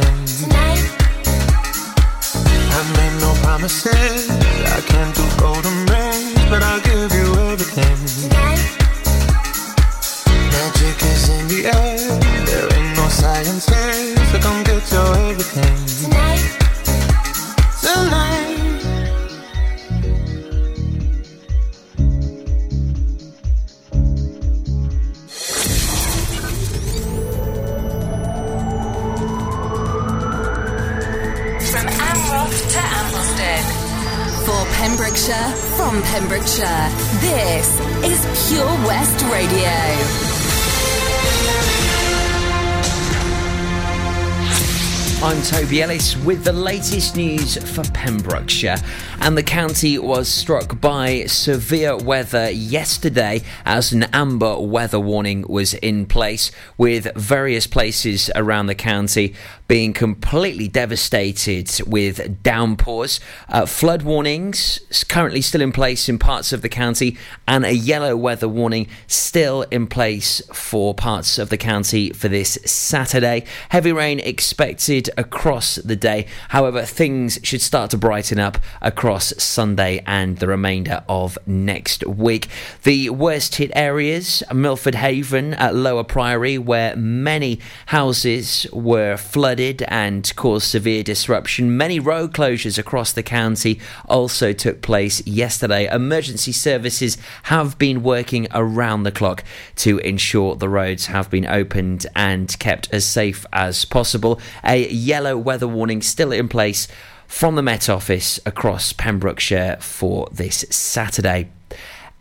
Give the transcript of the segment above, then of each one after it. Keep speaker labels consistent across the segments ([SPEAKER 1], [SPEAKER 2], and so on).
[SPEAKER 1] promises.
[SPEAKER 2] I made no promise i can't do
[SPEAKER 3] I'm Toby Ellis with the latest news for Pembrokeshire. And the county was struck by severe weather yesterday as an amber weather warning was in place, with various places around the county being completely devastated with downpours. Uh, flood warnings currently still in place in parts of the county, and a yellow weather warning still in place for parts of the county for this Saturday. Heavy rain expected across the day. However, things should start to brighten up across Sunday and the remainder of next week. The worst hit areas Milford Haven at Lower Priory, where many houses were flooded and caused severe disruption. Many road closures across the county also took place yesterday. Emergency services have been working around the clock to ensure the roads have been opened and kept as safe as possible. A yellow weather warning still in place from the Met Office across Pembrokeshire for this Saturday.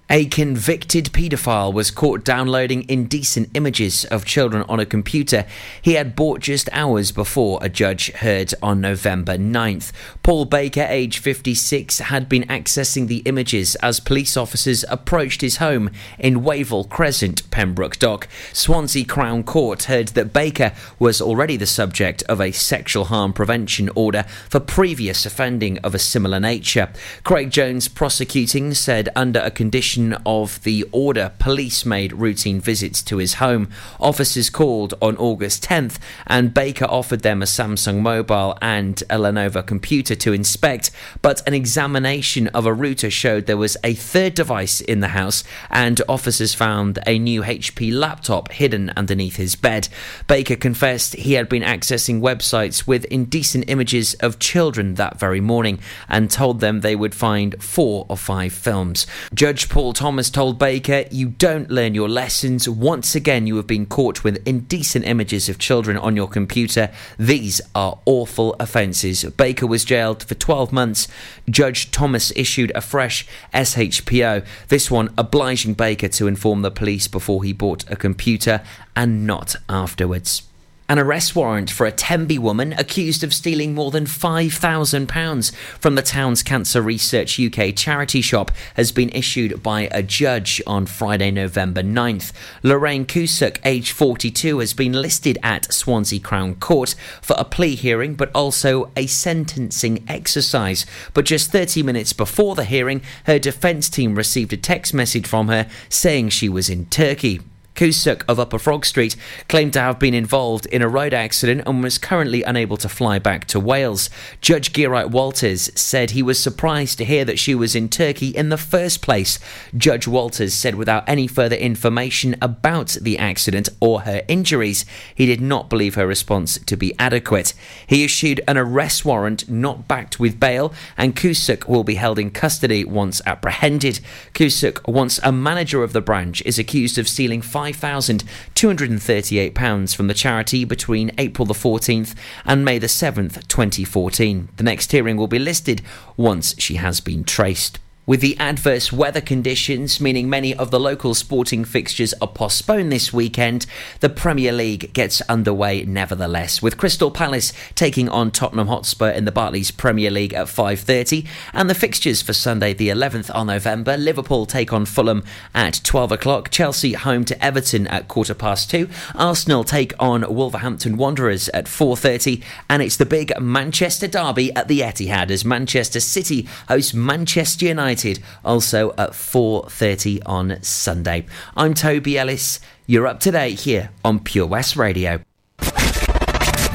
[SPEAKER 3] A convicted paedophile was caught downloading indecent images of children on a computer he had bought just hours before a judge heard on November 9th. Paul Baker, age 56, had been accessing the images as police officers approached his home in Wavell Crescent, Pembroke Dock. Swansea Crown Court heard that Baker was already the subject of a sexual harm prevention order for previous offending of a similar nature. Craig Jones, prosecuting, said under a condition of the order, police made routine visits to his home. Officers called on August 10th, and Baker offered them a Samsung mobile and a Lenovo computer to inspect. But an examination of a router showed there was a third device in the house, and officers found a new HP laptop hidden underneath his bed. Baker confessed he had been accessing websites with indecent images of children that very morning and told them they would find four or five films. Judge Paul Thomas told Baker, You don't learn your lessons. Once again, you have been caught with indecent images of children on your computer. These are awful offences. Baker was jailed for 12 months. Judge Thomas issued a fresh SHPO, this one obliging Baker to inform the police before he bought a computer and not afterwards. An arrest warrant for a Tenby woman accused of stealing more than £5,000 from the town's Cancer Research UK charity shop has been issued by a judge on Friday, November 9th. Lorraine Cusack, aged 42, has been listed at Swansea Crown Court for a plea hearing but also a sentencing exercise. But just 30 minutes before the hearing, her defence team received a text message from her saying she was in Turkey. Cusack of Upper Frog Street claimed to have been involved in a road accident and was currently unable to fly back to Wales. Judge Geraint Walters said he was surprised to hear that she was in Turkey in the first place. Judge Walters said without any further information about the accident or her injuries, he did not believe her response to be adequate. He issued an arrest warrant not backed with bail, and Cusack will be held in custody once apprehended. Cusack, once a manager of the branch, is accused of stealing £5,238 from the charity between April the 14th and May the 7th, 2014. The next hearing will be listed once she has been traced. With the adverse weather conditions, meaning many of the local sporting fixtures are postponed this weekend, the Premier League gets underway nevertheless, with Crystal Palace taking on Tottenham Hotspur in the Barclays Premier League at 5.30, and the fixtures for Sunday the 11th of November, Liverpool take on Fulham at 12 o'clock, Chelsea home to Everton at quarter past 2, Arsenal take on Wolverhampton Wanderers at 4.30, and it's the big Manchester derby at the Etihad as Manchester City host Manchester United also at 4:30 on Sunday. I'm Toby Ellis. You're up to date here on Pure West Radio.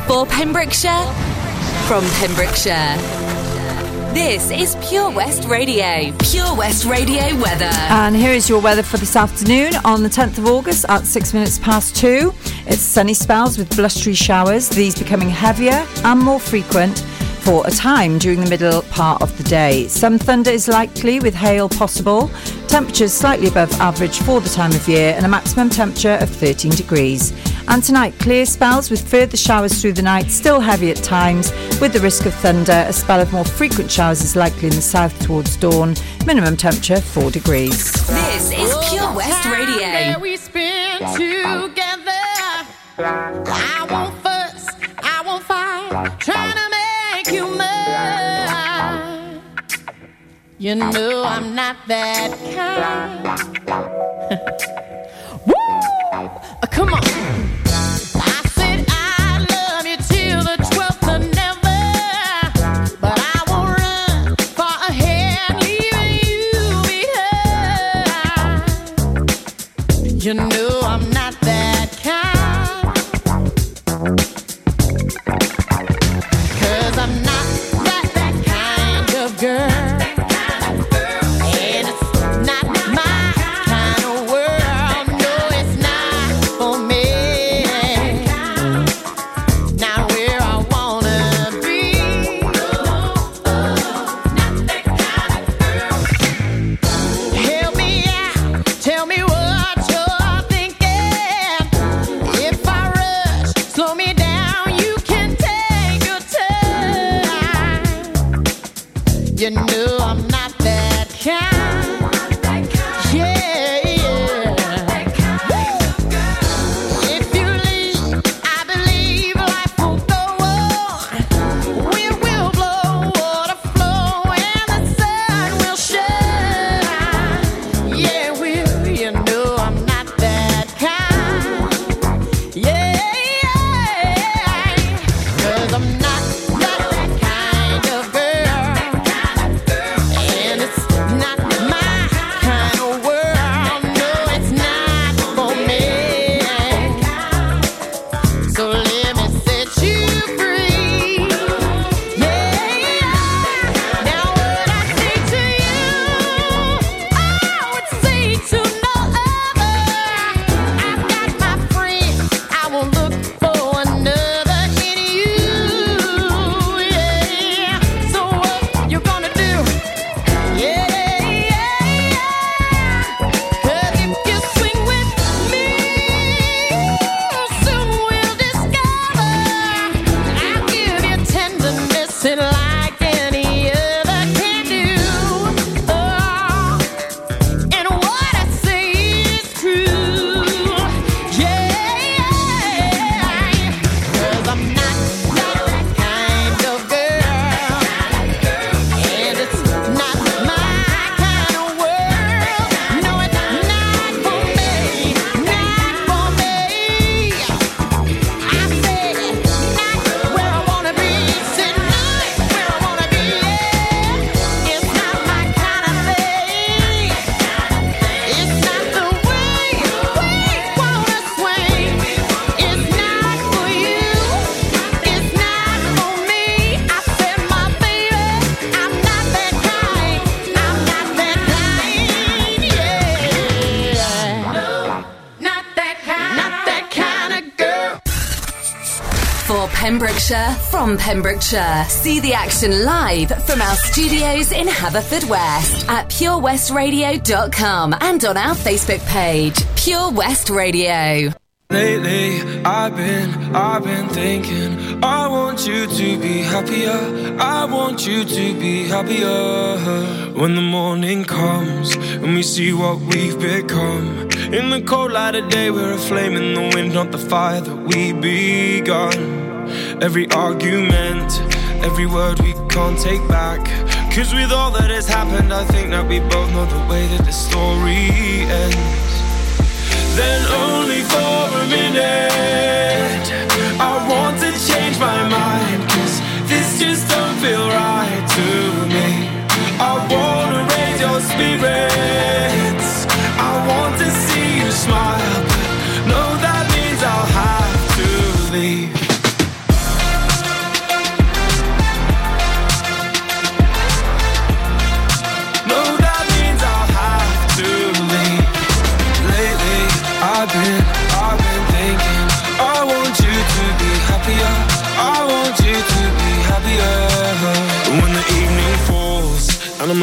[SPEAKER 4] For Pembrokeshire, from Pembrokeshire. This is Pure West Radio. Pure West Radio weather.
[SPEAKER 1] And here is your weather for this afternoon on the 10th of August at six minutes past two. It's sunny spells with blustery showers, these becoming heavier and more frequent for a time during the middle part of the day. Some thunder is likely with hail possible. Temperatures slightly above average for the time of year and a maximum temperature of 13 degrees. And tonight, clear spells with further showers through the night, still heavy at times, with the risk of thunder. A spell of more frequent showers is likely in the south towards dawn. Minimum temperature 4 degrees.
[SPEAKER 4] This is Pure West
[SPEAKER 5] You know I'm not that kind.
[SPEAKER 4] From Pembrokeshire. See the action live from our studios in Haverfordwest at purewestradio.com and on our Facebook page, Pure West Radio.
[SPEAKER 6] Lately, I've been, I've been thinking. I want you to be happier. I want you to be happier. When the morning comes and we see what we've become. In the cold light of day, we're a flame in the wind, not the fire that we begun. Every argument, every word we can't take back. Cause with all that has happened, I think that we both know the way that the story ends. Then only for a minute I want to change my mind Cause this just don't feel right to me I wanna raise your spirits I want to see you smile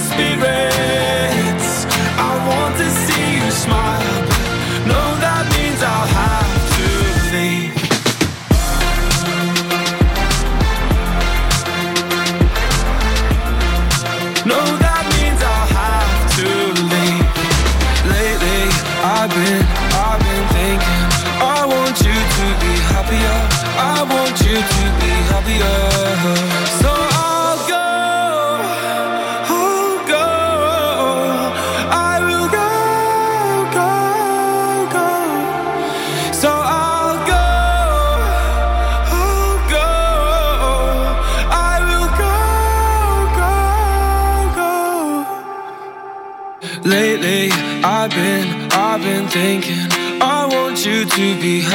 [SPEAKER 6] spirits. I want to see you smile, no, that means I'll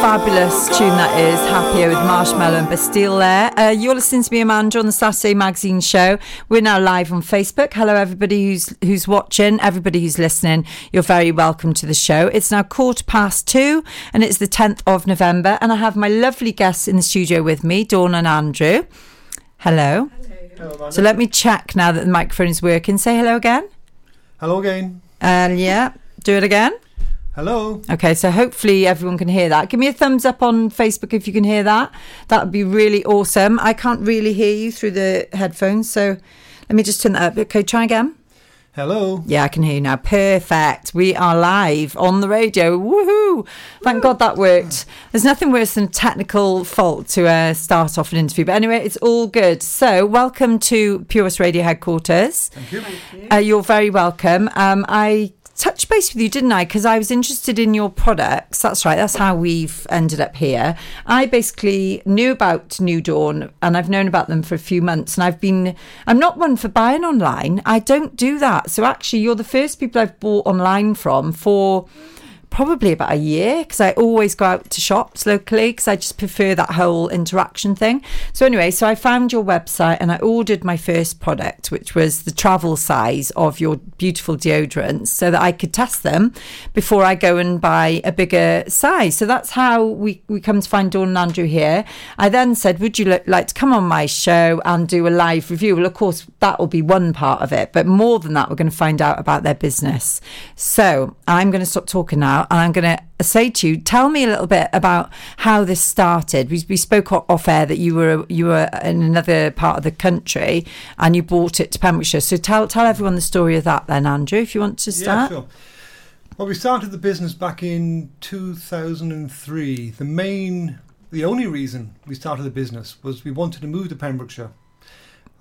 [SPEAKER 1] Fabulous tune that is. Happier with Marshmello and Bastille there. Uh, you're listening to me, Amanda, on the Saturday Magazine show. We're now live on Facebook. Hello, everybody who's who's watching, everybody who's listening. You're very welcome to the show. It's now quarter past two, and it's the 10th of November. And I have my lovely guests in the studio with me, Dawn and Andrew. Hello. So let me check now that the microphone is working. Say hello again.
[SPEAKER 7] Hello again.
[SPEAKER 1] And yeah, do it again.
[SPEAKER 7] Hello.
[SPEAKER 1] Okay, so hopefully everyone can hear that. Give me a thumbs up on Facebook if you can hear that. That would be really awesome. I can't really hear you through the headphones, so let me just turn that up. Okay, try again.
[SPEAKER 7] Hello.
[SPEAKER 1] Yeah, I can hear you now. Perfect. We are live on the radio. Woohoo! Thank God that worked. There's nothing worse than a technical fault to uh, start off an interview. But anyway, it's all good. So, welcome to Pure West Radio headquarters. Thank you. Uh, you're very welcome. Um, I touched base with you, didn't I? Because I was interested in your products. That's right. That's how we've ended up here. I basically knew about New Dawn and I've known about them for a few months. And I've been, I'm not one for buying online. I don't do that. So actually, you're the first people I've bought online from for probably about a year because I always go out to shops locally because I just prefer that whole interaction thing. So anyway, so I found your website and I ordered my first product, which was the travel size of your beautiful deodorants, so that I could test them before I go and buy a bigger size. So that's how we we come to find Dawn and Andrew here. I then said, would you li- like to come on my show and do a live review? Well, of course, that will be one part of it, but more than that, we're going to find out about their business. So I'm going to stop talking now and I'm going to say to you, tell me a little bit about how this started. We, we spoke off air that you were you were in another part of the country and you brought it to Pembrokeshire. So tell tell everyone the story of that then, Andrew, if you want to start.
[SPEAKER 7] Yeah, sure. Well, we started the business back in 2003. The main, the only reason we started the business was we wanted to move to Pembrokeshire.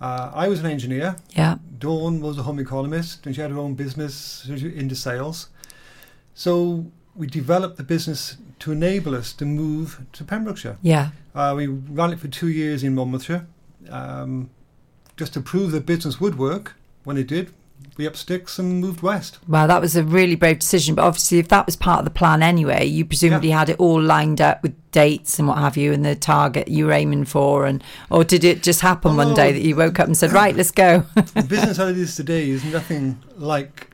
[SPEAKER 7] Uh, I was an engineer.
[SPEAKER 1] Yeah.
[SPEAKER 7] Dawn was a home economist, and she had her own business into sales. So we developed the business to enable us to move to Pembrokeshire.
[SPEAKER 1] Yeah.
[SPEAKER 7] Uh, we ran it for two years in Monmouthshire, um, just to prove the business would work. When it did, we up sticks and moved west.
[SPEAKER 1] Well, that was a really brave decision. But obviously, if that was part of the plan anyway, you presumably had it all lined up with dates and what have you, and the target you were aiming for, and or did it just happen
[SPEAKER 7] Oh,
[SPEAKER 1] one day that you woke up and said, "Right, let's go"?
[SPEAKER 7] the business as it is today is nothing like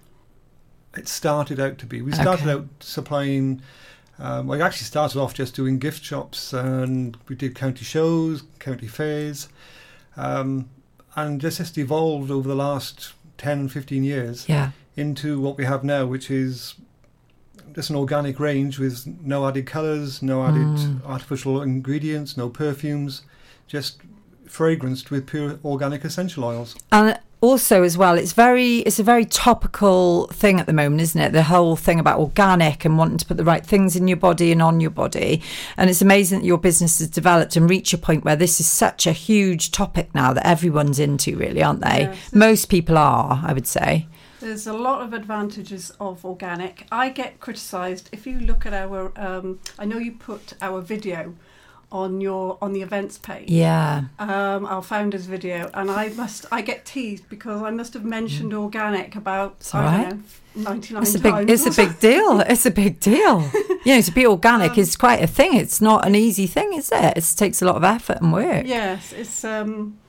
[SPEAKER 7] it started out to be. We started
[SPEAKER 1] Okay.
[SPEAKER 7] out supplying. Um, we actually started off just doing gift shops, and we did county shows, county fairs, um, and this just evolved over the last ten fifteen years
[SPEAKER 1] yeah,
[SPEAKER 7] into what we have now, which is just an organic range with no added colours, no added
[SPEAKER 1] Mm.
[SPEAKER 7] artificial ingredients, no perfumes, just fragranced with pure organic essential oils.
[SPEAKER 1] and also as well, it's very it's a very topical thing at the moment, isn't it? The whole thing about organic and wanting to put the right things in your body and on your body, and it's amazing that your business has developed and reached a point where this is such a huge topic now that everyone's into, really, aren't they?
[SPEAKER 8] Yes.
[SPEAKER 1] Most people are, I would say.
[SPEAKER 8] There's a lot of advantages of organic. I get criticised if you look at our. Um, I know you put our video on your on the events page.
[SPEAKER 1] Yeah.
[SPEAKER 8] Um, our founders video, and I must. I get teased because I must have mentioned organic about.
[SPEAKER 1] Mm. It's all right.
[SPEAKER 8] know, ninety nine
[SPEAKER 1] It's a
[SPEAKER 8] times.
[SPEAKER 1] big, it's a big deal. It's a big deal. You know, to be organic is quite a thing. It's not an easy thing, is it? It takes a lot of effort and work.
[SPEAKER 8] Yes, it's um,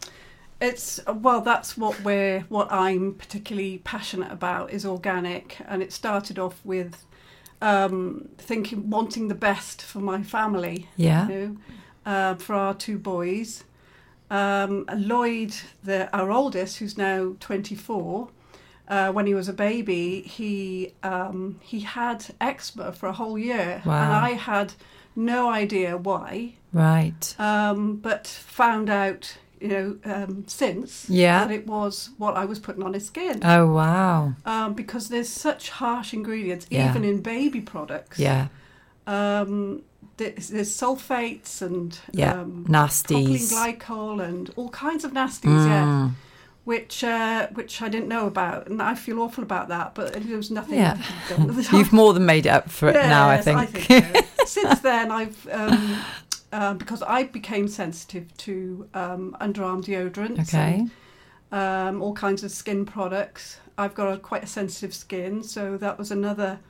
[SPEAKER 8] it's well, that's what we're what I'm particularly passionate about is organic, and it started off with um, thinking wanting the best for my family.
[SPEAKER 1] Yeah.
[SPEAKER 8] You know, uh, for our two boys. Um, Lloyd, the our oldest, who's now 24, uh, when he was a baby, he um, he had eczema for a whole year,
[SPEAKER 1] Wow.
[SPEAKER 8] and I had no idea why
[SPEAKER 1] Right.
[SPEAKER 8] um, but found out, you know, um, since
[SPEAKER 1] Yeah.
[SPEAKER 8] that it was what I was putting on his skin.
[SPEAKER 1] Oh wow.
[SPEAKER 8] um, because there's such harsh ingredients,
[SPEAKER 1] Yeah.
[SPEAKER 8] even in baby products.
[SPEAKER 1] Yeah.
[SPEAKER 8] Um, there's, there's sulfates and
[SPEAKER 1] Yeah.
[SPEAKER 8] um,
[SPEAKER 1] Nasties.
[SPEAKER 8] propylene glycol and all kinds of nasties. Yeah.
[SPEAKER 1] Mm.
[SPEAKER 8] Which, uh, which I didn't know about, and I feel awful about that. But there was nothing.
[SPEAKER 1] Yeah.
[SPEAKER 8] I could have done at the
[SPEAKER 1] You've more than made it up for it now, I
[SPEAKER 8] Yes,
[SPEAKER 1] think.
[SPEAKER 8] so. Since then, I've um, uh, because I became sensitive to um, underarm deodorants
[SPEAKER 1] okay.
[SPEAKER 8] and um, all kinds of skin products. I've got a, quite a sensitive skin, so that was another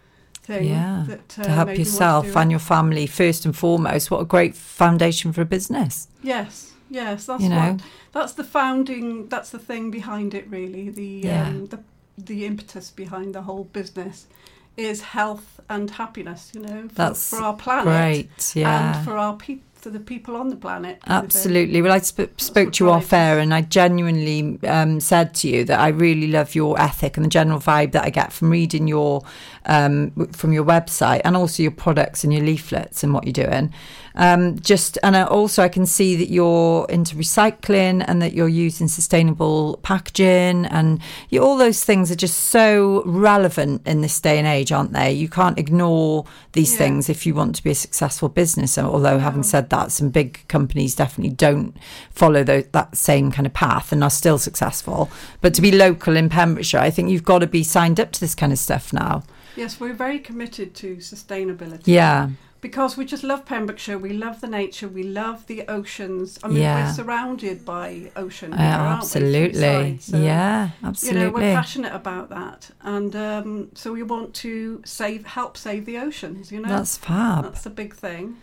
[SPEAKER 8] thing
[SPEAKER 1] Yeah.
[SPEAKER 8] that uh,
[SPEAKER 1] to help
[SPEAKER 8] want to
[SPEAKER 1] yourself and your family first and foremost. What a great foundation for a business.
[SPEAKER 8] yes, yes, that's
[SPEAKER 1] You know?
[SPEAKER 8] what that's the founding. That's the thing behind it, really. The
[SPEAKER 1] Yeah.
[SPEAKER 8] um, the the impetus behind the whole business is health and happiness. You know, for,
[SPEAKER 1] That's
[SPEAKER 8] for our planet.
[SPEAKER 1] Great. Yeah.
[SPEAKER 8] and for our people, for the people on the planet.
[SPEAKER 1] Absolutely. Well, I sp- spoke to you off air, and I genuinely um, said to you that I really love your ethic and the general vibe that I get from reading your um, from your website and also your products and your leaflets and what you're doing. Um, just and I also I can see that you're into recycling and that you're using sustainable packaging and you, all those things are just so relevant in this day and age, aren't they? You can't ignore these
[SPEAKER 8] Yeah.
[SPEAKER 1] things if you want to be a successful business. Although, having said that, some big companies definitely don't follow that same kind of path and are still successful. But to be local in Pembrokeshire, I think you've got to be signed up to this kind of stuff now.
[SPEAKER 8] Yes, we're very committed to sustainability.
[SPEAKER 1] Yeah,
[SPEAKER 8] Because we just love Pembrokeshire, we love the nature, we love the oceans. I mean,
[SPEAKER 1] Yeah.
[SPEAKER 8] we're surrounded by ocean.
[SPEAKER 1] uh,
[SPEAKER 8] here, aren't we,
[SPEAKER 1] absolutely.
[SPEAKER 8] so,
[SPEAKER 1] yeah,
[SPEAKER 8] You know, we're passionate about that, and um, so we want to save, help save the oceans. You know,
[SPEAKER 1] That's fab.
[SPEAKER 8] That's a big thing,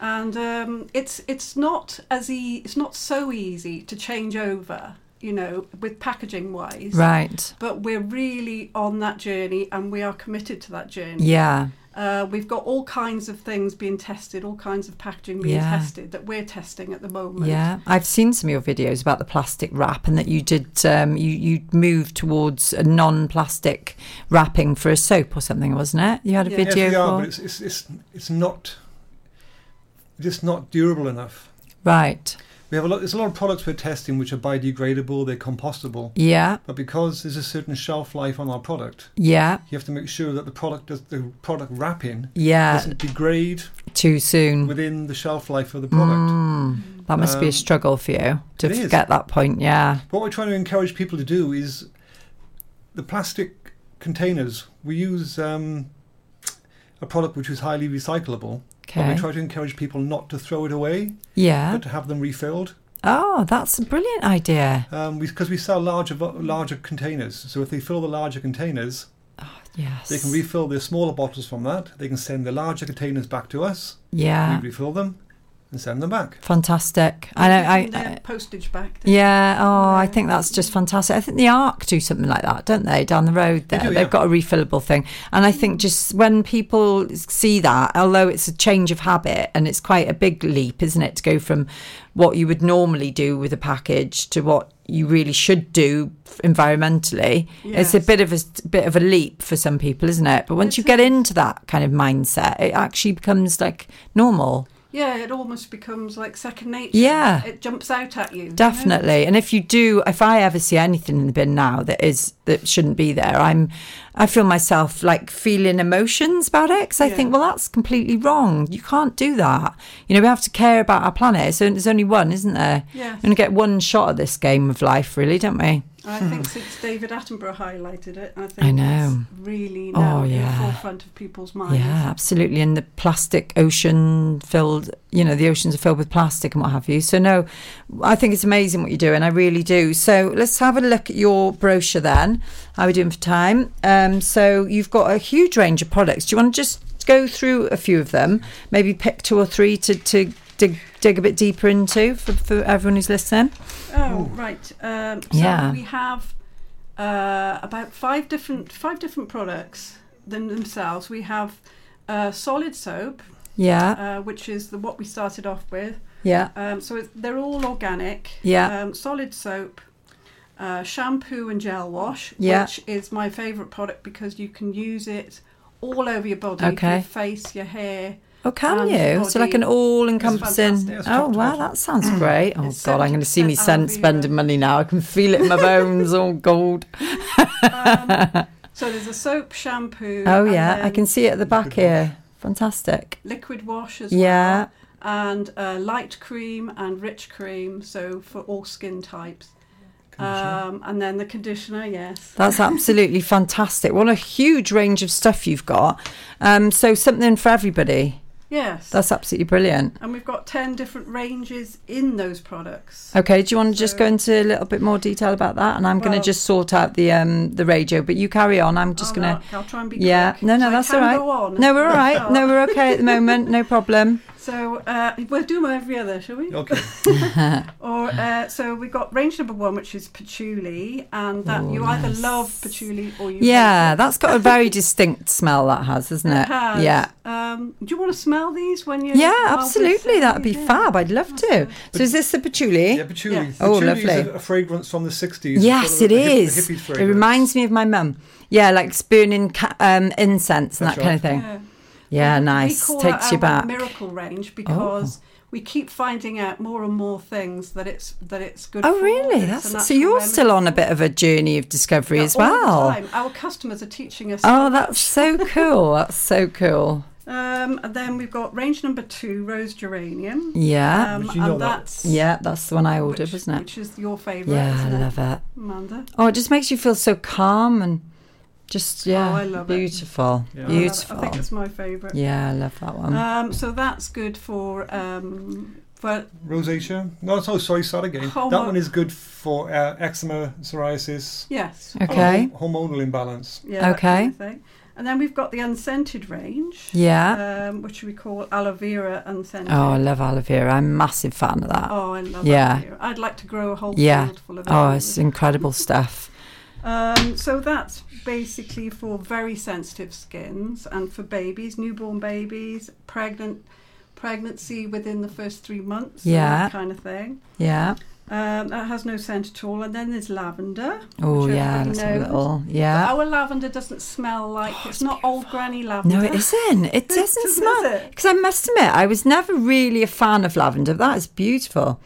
[SPEAKER 8] and um, it's it's not as e- it's not so easy to change over. You know, with packaging wise,
[SPEAKER 1] Right.
[SPEAKER 8] But we're really on that journey, and we are committed to that journey.
[SPEAKER 1] Yeah.
[SPEAKER 8] Uh, we've got all kinds of things being tested, all kinds of packaging being
[SPEAKER 1] Yeah.
[SPEAKER 8] tested that we're testing at the moment.
[SPEAKER 1] Yeah, I've seen some of your videos about the plastic wrap, and that you did um, you you moved towards a non-plastic wrapping for a soap or something, wasn't it? You had a
[SPEAKER 8] Yeah.
[SPEAKER 7] Yes,
[SPEAKER 1] video
[SPEAKER 7] we are, but it's, it's, it's, it's not just not durable enough.
[SPEAKER 1] right.
[SPEAKER 7] We have a lot. There's a lot of products we're testing which are biodegradable, they're compostable,
[SPEAKER 1] Yeah,
[SPEAKER 7] but because there's a certain shelf life on our product,
[SPEAKER 1] yeah,
[SPEAKER 7] you have to make sure that the product does the product wrapping
[SPEAKER 1] yeah.
[SPEAKER 7] doesn't degrade
[SPEAKER 1] Too soon.
[SPEAKER 7] within the shelf life of the product.
[SPEAKER 1] Mm, that must be a
[SPEAKER 7] Um,
[SPEAKER 1] struggle for you to get that point. Yeah,
[SPEAKER 7] What we're trying to encourage people to do is the plastic containers. We use um, a product which is highly recyclable, but we try to encourage people not to throw it away,
[SPEAKER 1] Yeah,
[SPEAKER 7] but to have them refilled.
[SPEAKER 1] Oh, that's a brilliant idea.
[SPEAKER 7] Um, because we, sell larger larger containers. So if they fill the larger containers,
[SPEAKER 1] Yes.
[SPEAKER 7] they can refill their smaller bottles from that. They can send the larger containers back to us.
[SPEAKER 1] Yeah.
[SPEAKER 7] We refill them and send them back.
[SPEAKER 1] Fantastic. I know. I, I
[SPEAKER 8] postage back.
[SPEAKER 1] yeah. Oh, I think that's just fantastic. I think the Arc do something like that, don't they? Down the road there,
[SPEAKER 7] do,
[SPEAKER 1] have
[SPEAKER 7] yeah.
[SPEAKER 1] got a refillable thing, and I think just when people see that, although it's a change of habit and it's quite a big leap, isn't it, to go from what you would normally do with a package to what you really should do environmentally. It's a bit of a bit of a leap for some people, isn't it? But once
[SPEAKER 8] It
[SPEAKER 1] you get into that kind of mindset, it actually becomes like normal.
[SPEAKER 8] Yeah, it almost becomes like second nature.
[SPEAKER 1] Yeah.
[SPEAKER 8] It jumps out at you. you know?
[SPEAKER 1] Definitely. And if you do, if I ever see anything in the bin now that is that shouldn't be there, I'm, I feel myself like feeling emotions about it because I
[SPEAKER 8] Yeah.
[SPEAKER 1] think, well, that's completely wrong. You can't do that. You know, we have to care about our planet. So there's only one, isn't there? We're gonna get one shot at this game of life, really, don't we?
[SPEAKER 8] I think since David Attenborough highlighted it, I think
[SPEAKER 1] I know.
[SPEAKER 8] it's really
[SPEAKER 1] Oh,
[SPEAKER 8] now in the forefront of people's minds.
[SPEAKER 1] Yeah, absolutely. And the plastic ocean filled, you know, the oceans are filled with plastic and what have you. So, no, I think it's amazing what you're doing. I really do. So, let's have a look at your brochure then. How are we doing for time? Um, so, you've got a huge range of products. Do you want to just go through a few of them? Maybe pick two or three to, to dig, dig a bit deeper into for, for everyone who's listening?
[SPEAKER 8] Oh, right. Um, so
[SPEAKER 1] Yeah.
[SPEAKER 8] we have uh, about five different five different products than themselves. We have uh, solid soap,
[SPEAKER 1] Yeah,
[SPEAKER 8] uh, which is the what we started off with.
[SPEAKER 1] yeah,
[SPEAKER 8] Um, so it's, they're all organic.
[SPEAKER 1] Yeah.
[SPEAKER 8] Um, solid soap, uh, shampoo and gel wash,
[SPEAKER 1] Yeah.
[SPEAKER 8] which is my favourite product because you can use it all over your body,
[SPEAKER 1] Okay.
[SPEAKER 8] your face, your hair.
[SPEAKER 1] Oh, can
[SPEAKER 8] and
[SPEAKER 1] you?
[SPEAKER 8] body.
[SPEAKER 1] So, like an all encompassing. Oh, wow,
[SPEAKER 7] notch.
[SPEAKER 1] that sounds great. Oh,
[SPEAKER 8] It's
[SPEAKER 1] God, I'm going to see me
[SPEAKER 8] 70%
[SPEAKER 1] sen-
[SPEAKER 8] aloe vera.
[SPEAKER 1] spending money now. I can feel it in my bones. all gold.
[SPEAKER 8] Um, so there's a soap, shampoo.
[SPEAKER 1] Oh, yeah, I can see it at the back here. Fantastic.
[SPEAKER 8] liquid wash as
[SPEAKER 1] Yeah.
[SPEAKER 8] well. And uh, light cream and rich cream, so for all skin types. Um, and then the conditioner, yes.
[SPEAKER 1] That's absolutely fantastic. What a huge range of stuff you've got. Um, so, something for everybody.
[SPEAKER 8] Yes.
[SPEAKER 1] That's absolutely brilliant.
[SPEAKER 8] and we've got 10 different ranges in those products.
[SPEAKER 1] Okay, do you want to just go into a little bit more detail about that? And I'm going to just sort out the um, the radio, but you carry on. I'm just going to.
[SPEAKER 8] I'll try and be
[SPEAKER 1] Yeah,
[SPEAKER 8] quick.
[SPEAKER 1] no, no,
[SPEAKER 8] So
[SPEAKER 1] that's all right. No, we're all right. No, we're okay at the moment. No problem.
[SPEAKER 8] So uh, we'll do them every other, shall we?
[SPEAKER 7] Okay.
[SPEAKER 8] Or uh, so we've got range number one, which is patchouli, and that
[SPEAKER 1] Oh,
[SPEAKER 8] you either love patchouli or you
[SPEAKER 1] Yeah,
[SPEAKER 8] hate it.
[SPEAKER 1] that's got a very distinct smell. That has, doesn't it?
[SPEAKER 8] It has.
[SPEAKER 1] Yeah.
[SPEAKER 8] Um, do you want to smell these when you?
[SPEAKER 1] Yeah, absolutely. That'd be
[SPEAKER 8] sitting?
[SPEAKER 1] fab. I'd love to. So, is this the patchouli?
[SPEAKER 7] Yeah, patchouli.
[SPEAKER 8] Yeah.
[SPEAKER 1] Oh,
[SPEAKER 7] Patchouli
[SPEAKER 1] lovely.
[SPEAKER 7] is a, a fragrance from the 60s.
[SPEAKER 1] Yes, it
[SPEAKER 7] Sort of a hip- hippie
[SPEAKER 1] It reminds me of my mum. Yeah, like spooning ca- um, incense and
[SPEAKER 7] That's
[SPEAKER 1] that kind of thing.
[SPEAKER 8] Yeah.
[SPEAKER 1] Yeah,
[SPEAKER 8] We-
[SPEAKER 1] nice.
[SPEAKER 8] We call
[SPEAKER 1] Takes
[SPEAKER 8] that
[SPEAKER 1] you back. Oh.
[SPEAKER 8] miracle range because we keep finding out more and more things that it's that it's good.
[SPEAKER 1] Oh,
[SPEAKER 8] for.
[SPEAKER 1] really?
[SPEAKER 8] It's a
[SPEAKER 1] That's so. You're
[SPEAKER 8] remedy.
[SPEAKER 1] still on a bit of a journey of discovery
[SPEAKER 8] Yeah,
[SPEAKER 1] as
[SPEAKER 8] all the
[SPEAKER 1] well.
[SPEAKER 8] time. Our customers are teaching us.
[SPEAKER 1] Oh, that's so cool. That's so cool.
[SPEAKER 8] Um, and then we've got range number two, rose geranium.
[SPEAKER 1] Yeah.
[SPEAKER 8] Um,
[SPEAKER 7] you know
[SPEAKER 8] and
[SPEAKER 7] that.
[SPEAKER 8] that's
[SPEAKER 1] yeah, that's the one I ordered,
[SPEAKER 8] which,
[SPEAKER 1] wasn't it?
[SPEAKER 8] Which is your favourite.
[SPEAKER 1] Yeah, I
[SPEAKER 8] isn't it,
[SPEAKER 1] love it.
[SPEAKER 8] Amanda.
[SPEAKER 1] Oh, it just makes you feel so calm and just yeah,
[SPEAKER 8] Oh, I love it.
[SPEAKER 1] beautiful,
[SPEAKER 7] Yeah.
[SPEAKER 8] I love it.
[SPEAKER 1] beautiful.
[SPEAKER 8] I think it's my favourite.
[SPEAKER 1] Yeah, I love that one.
[SPEAKER 8] Um, so that's good for um, for
[SPEAKER 7] Rosacea? No, so sorry, start again.
[SPEAKER 8] Homo-
[SPEAKER 7] That one is good for uh, eczema, psoriasis,
[SPEAKER 8] yes.
[SPEAKER 1] Okay.
[SPEAKER 7] hormonal imbalance.
[SPEAKER 8] Yeah.
[SPEAKER 1] Okay.
[SPEAKER 8] kind of. And then we've got the unscented range.
[SPEAKER 1] yeah.
[SPEAKER 8] Um, which we call aloe vera unscented.
[SPEAKER 1] oh, I love aloe vera. I'm a massive fan of that.
[SPEAKER 8] Oh, I love
[SPEAKER 1] Yeah.
[SPEAKER 8] aloe vera. I'd like to grow a whole
[SPEAKER 1] Yeah.
[SPEAKER 8] field full of
[SPEAKER 1] Oh, it's incredible stuff.
[SPEAKER 8] Um, so that's basically for very sensitive skins and for babies, newborn babies, pregnant, pregnancy within the first three months,
[SPEAKER 1] Yeah.
[SPEAKER 8] kind of thing.
[SPEAKER 1] Yeah.
[SPEAKER 8] Um, that has no scent at all. And then there's lavender.
[SPEAKER 1] Oh, yeah. Let's a little.
[SPEAKER 8] But
[SPEAKER 1] Yeah.
[SPEAKER 8] Our lavender doesn't smell like it's not old granny lavender.
[SPEAKER 1] No, it isn't. It doesn't
[SPEAKER 8] doesn't,
[SPEAKER 1] smell. Because I must admit, I was never really a fan of lavender. That is beautiful.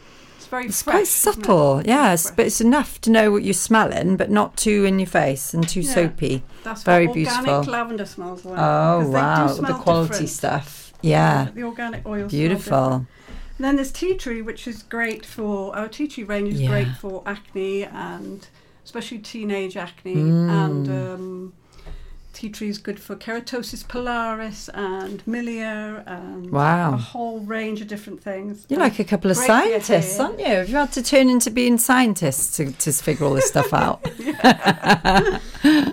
[SPEAKER 8] It's very
[SPEAKER 1] It's
[SPEAKER 8] fresh,
[SPEAKER 1] quite
[SPEAKER 8] isn't it?
[SPEAKER 1] subtle. Yes, but it's enough to know what you're smelling, but not too in your face and too
[SPEAKER 8] Yeah.
[SPEAKER 1] soapy.
[SPEAKER 8] That's
[SPEAKER 1] very beautiful.
[SPEAKER 8] lavender smells like.
[SPEAKER 1] Oh
[SPEAKER 8] 'cause they do
[SPEAKER 1] wow, the quality
[SPEAKER 8] different.
[SPEAKER 1] stuff. Yeah,
[SPEAKER 8] The organic oil.
[SPEAKER 1] beautiful.
[SPEAKER 8] And then there's tea tree, which is great for our tea tree range is
[SPEAKER 1] Yeah.
[SPEAKER 8] great for acne and especially teenage acne
[SPEAKER 1] Mm.
[SPEAKER 8] and um, tea tree is good for keratosis pilaris and milia and
[SPEAKER 1] Wow.
[SPEAKER 8] a whole range of different things.
[SPEAKER 1] You're like a couple of
[SPEAKER 8] Great
[SPEAKER 1] scientists, aren't you? Have you had to turn into being scientists to, to figure all this stuff out?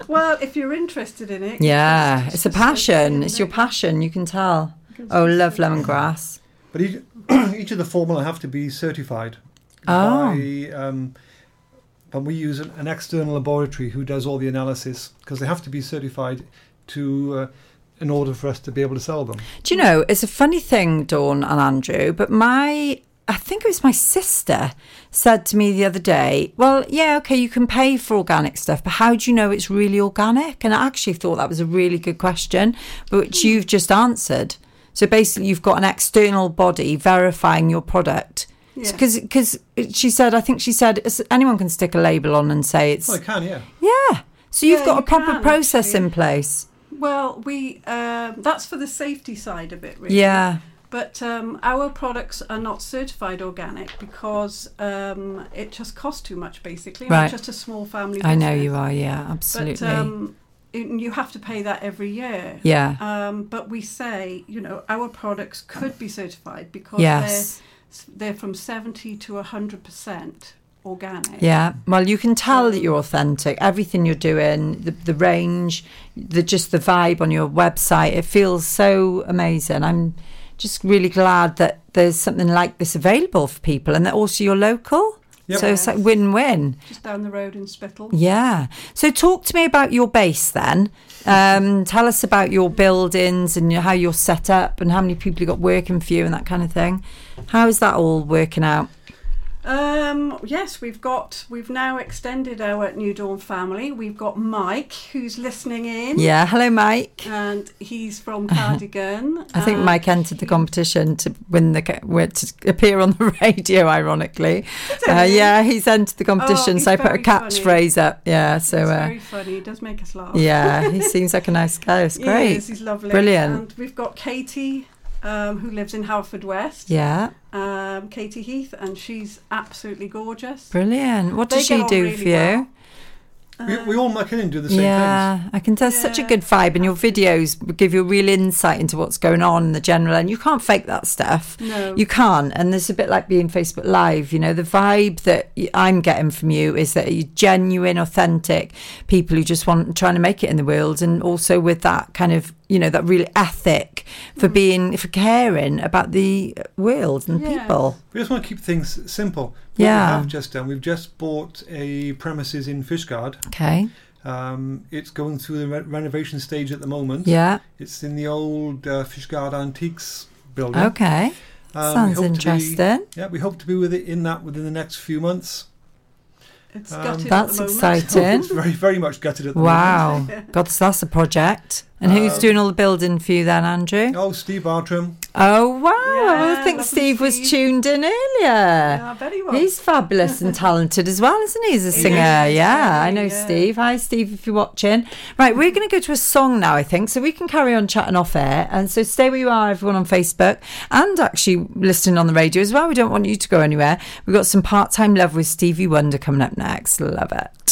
[SPEAKER 8] Well, if you're interested in it,
[SPEAKER 1] yeah,
[SPEAKER 8] just-
[SPEAKER 1] it's a passion. It's your passion. You can tell.
[SPEAKER 8] you?
[SPEAKER 1] Oh, love lemongrass.
[SPEAKER 7] But each, each of the formula have to be certified
[SPEAKER 1] Oh.
[SPEAKER 7] by. Um, but we use an, external laboratory who does all the analysis because they have to be certified to, uh, in order for us to be able to sell them.
[SPEAKER 1] Do you know, it's a funny thing, Dawn and Andrew, but my, I think it was my sister said to me the other day, well, yeah, okay, you can pay for organic stuff, but how do you know it's really organic? And I actually thought that was a really good question, which you've just answered. So basically, you've got an external body verifying your product.
[SPEAKER 8] Yeah.
[SPEAKER 1] Because she said, I think she said, anyone can stick a label on and say it's.
[SPEAKER 7] Well, they can, yeah.
[SPEAKER 1] yeah. So you've
[SPEAKER 8] Yeah,
[SPEAKER 1] got a
[SPEAKER 8] you
[SPEAKER 1] proper
[SPEAKER 8] can,
[SPEAKER 1] process
[SPEAKER 8] actually.
[SPEAKER 1] in place.
[SPEAKER 8] Well, we um, that's for the safety side of it, really.
[SPEAKER 1] Yeah.
[SPEAKER 8] But um, our products are not certified organic because um, it just costs too much, basically. and
[SPEAKER 1] Right.
[SPEAKER 8] It's just a small family.
[SPEAKER 1] I know
[SPEAKER 8] business.
[SPEAKER 1] you are, yeah, absolutely.
[SPEAKER 8] But um, you have to pay that every year.
[SPEAKER 1] yeah.
[SPEAKER 8] Um, but we say, you know, our products could be certified because
[SPEAKER 1] yes.
[SPEAKER 8] they're they're from seventy to hundred percent organic.
[SPEAKER 1] Yeah, well, you can tell that you're authentic. Everything you're doing, the the range, the just the vibe on your website, it feels so amazing. I'm just really glad that there's something like this available for people, and that also you're local.
[SPEAKER 7] Yep.
[SPEAKER 1] So it's like win-win.
[SPEAKER 8] Just down the road in Spittal.
[SPEAKER 1] Yeah. So talk to me about your base then. Um, tell us about your buildings and how you're set up and how many people you got working for you and that kind of thing. How is that all working out?
[SPEAKER 8] Um, yes, we've got we've now extended our New Dawn family. We've got Mike who's listening in.
[SPEAKER 1] Yeah. Hello, Mike.
[SPEAKER 8] And he's from Cardigan.
[SPEAKER 1] I think Mike entered the competition to win the to appear on the radio. Ironically, uh, yeah, he's entered the competition,
[SPEAKER 8] Oh,
[SPEAKER 1] so I put a
[SPEAKER 8] funny.
[SPEAKER 1] catchphrase up. Yeah, so uh,
[SPEAKER 8] very funny. He does make us laugh.
[SPEAKER 1] yeah, he seems like a nice guy. It's
[SPEAKER 8] He
[SPEAKER 1] great.
[SPEAKER 8] is, he's lovely.
[SPEAKER 1] Brilliant.
[SPEAKER 8] And we've got Katie, um, who lives in Haverfordwest.
[SPEAKER 1] Yeah,
[SPEAKER 8] Um, Katie Heath, and she's absolutely gorgeous.
[SPEAKER 1] brilliant. What
[SPEAKER 8] They
[SPEAKER 1] does she do
[SPEAKER 8] really
[SPEAKER 1] for you?
[SPEAKER 8] well.
[SPEAKER 7] We, we all muck in and do the same
[SPEAKER 1] yeah, I can tell such a good vibe, and your videos give you a real insight into what's going on in the general, and you can't fake that stuff.
[SPEAKER 8] No.
[SPEAKER 1] You can't, and there's a bit like being Facebook Live. You know, the vibe that I'm getting from you is that you're genuine, authentic people who just want trying to make it in the world, and also with that kind of you know that real ethic for
[SPEAKER 8] Mm.
[SPEAKER 1] being for caring about the world and
[SPEAKER 8] Yes.
[SPEAKER 1] people.
[SPEAKER 7] We just want to keep things simple. What
[SPEAKER 1] Yeah.
[SPEAKER 7] we have just done, we've just bought a premises in Fishguard.
[SPEAKER 1] Okay.
[SPEAKER 7] Um, it's going through the re- renovation stage at the moment.
[SPEAKER 1] Yeah.
[SPEAKER 7] It's in the old uh, Fishguard Antiques building.
[SPEAKER 1] Okay.
[SPEAKER 7] Um,
[SPEAKER 1] Sounds
[SPEAKER 7] hope to be-
[SPEAKER 1] interesting.
[SPEAKER 7] yeah, we hope to be with it in that within the next few months.
[SPEAKER 8] It's
[SPEAKER 7] Um,
[SPEAKER 8] gutted
[SPEAKER 1] That's
[SPEAKER 8] at the moment.
[SPEAKER 1] exciting.
[SPEAKER 7] It's very, very much gutted at the moment.
[SPEAKER 1] Wow. God, so that's a project. And who's
[SPEAKER 7] Um,
[SPEAKER 1] doing all the building for you then, Andrew?
[SPEAKER 7] Oh, Steve Bartram.
[SPEAKER 1] Oh, wow. I think
[SPEAKER 8] lovely
[SPEAKER 1] Steve was
[SPEAKER 8] Steve.
[SPEAKER 1] tuned in earlier.
[SPEAKER 8] Yeah, very well.
[SPEAKER 1] He's fabulous and talented as well, isn't he? As a
[SPEAKER 8] He
[SPEAKER 1] singer.
[SPEAKER 8] is,
[SPEAKER 1] yeah, I know
[SPEAKER 8] yeah.
[SPEAKER 1] Steve. Hi, Steve, if you're watching. Right, we're going to go to a song now, I think, so we can carry on chatting off air. And so stay where you are, everyone on Facebook, and actually listening on the radio as well. We don't want you to go anywhere. We've got some part time love with Stevie Wonder coming up next. Love it.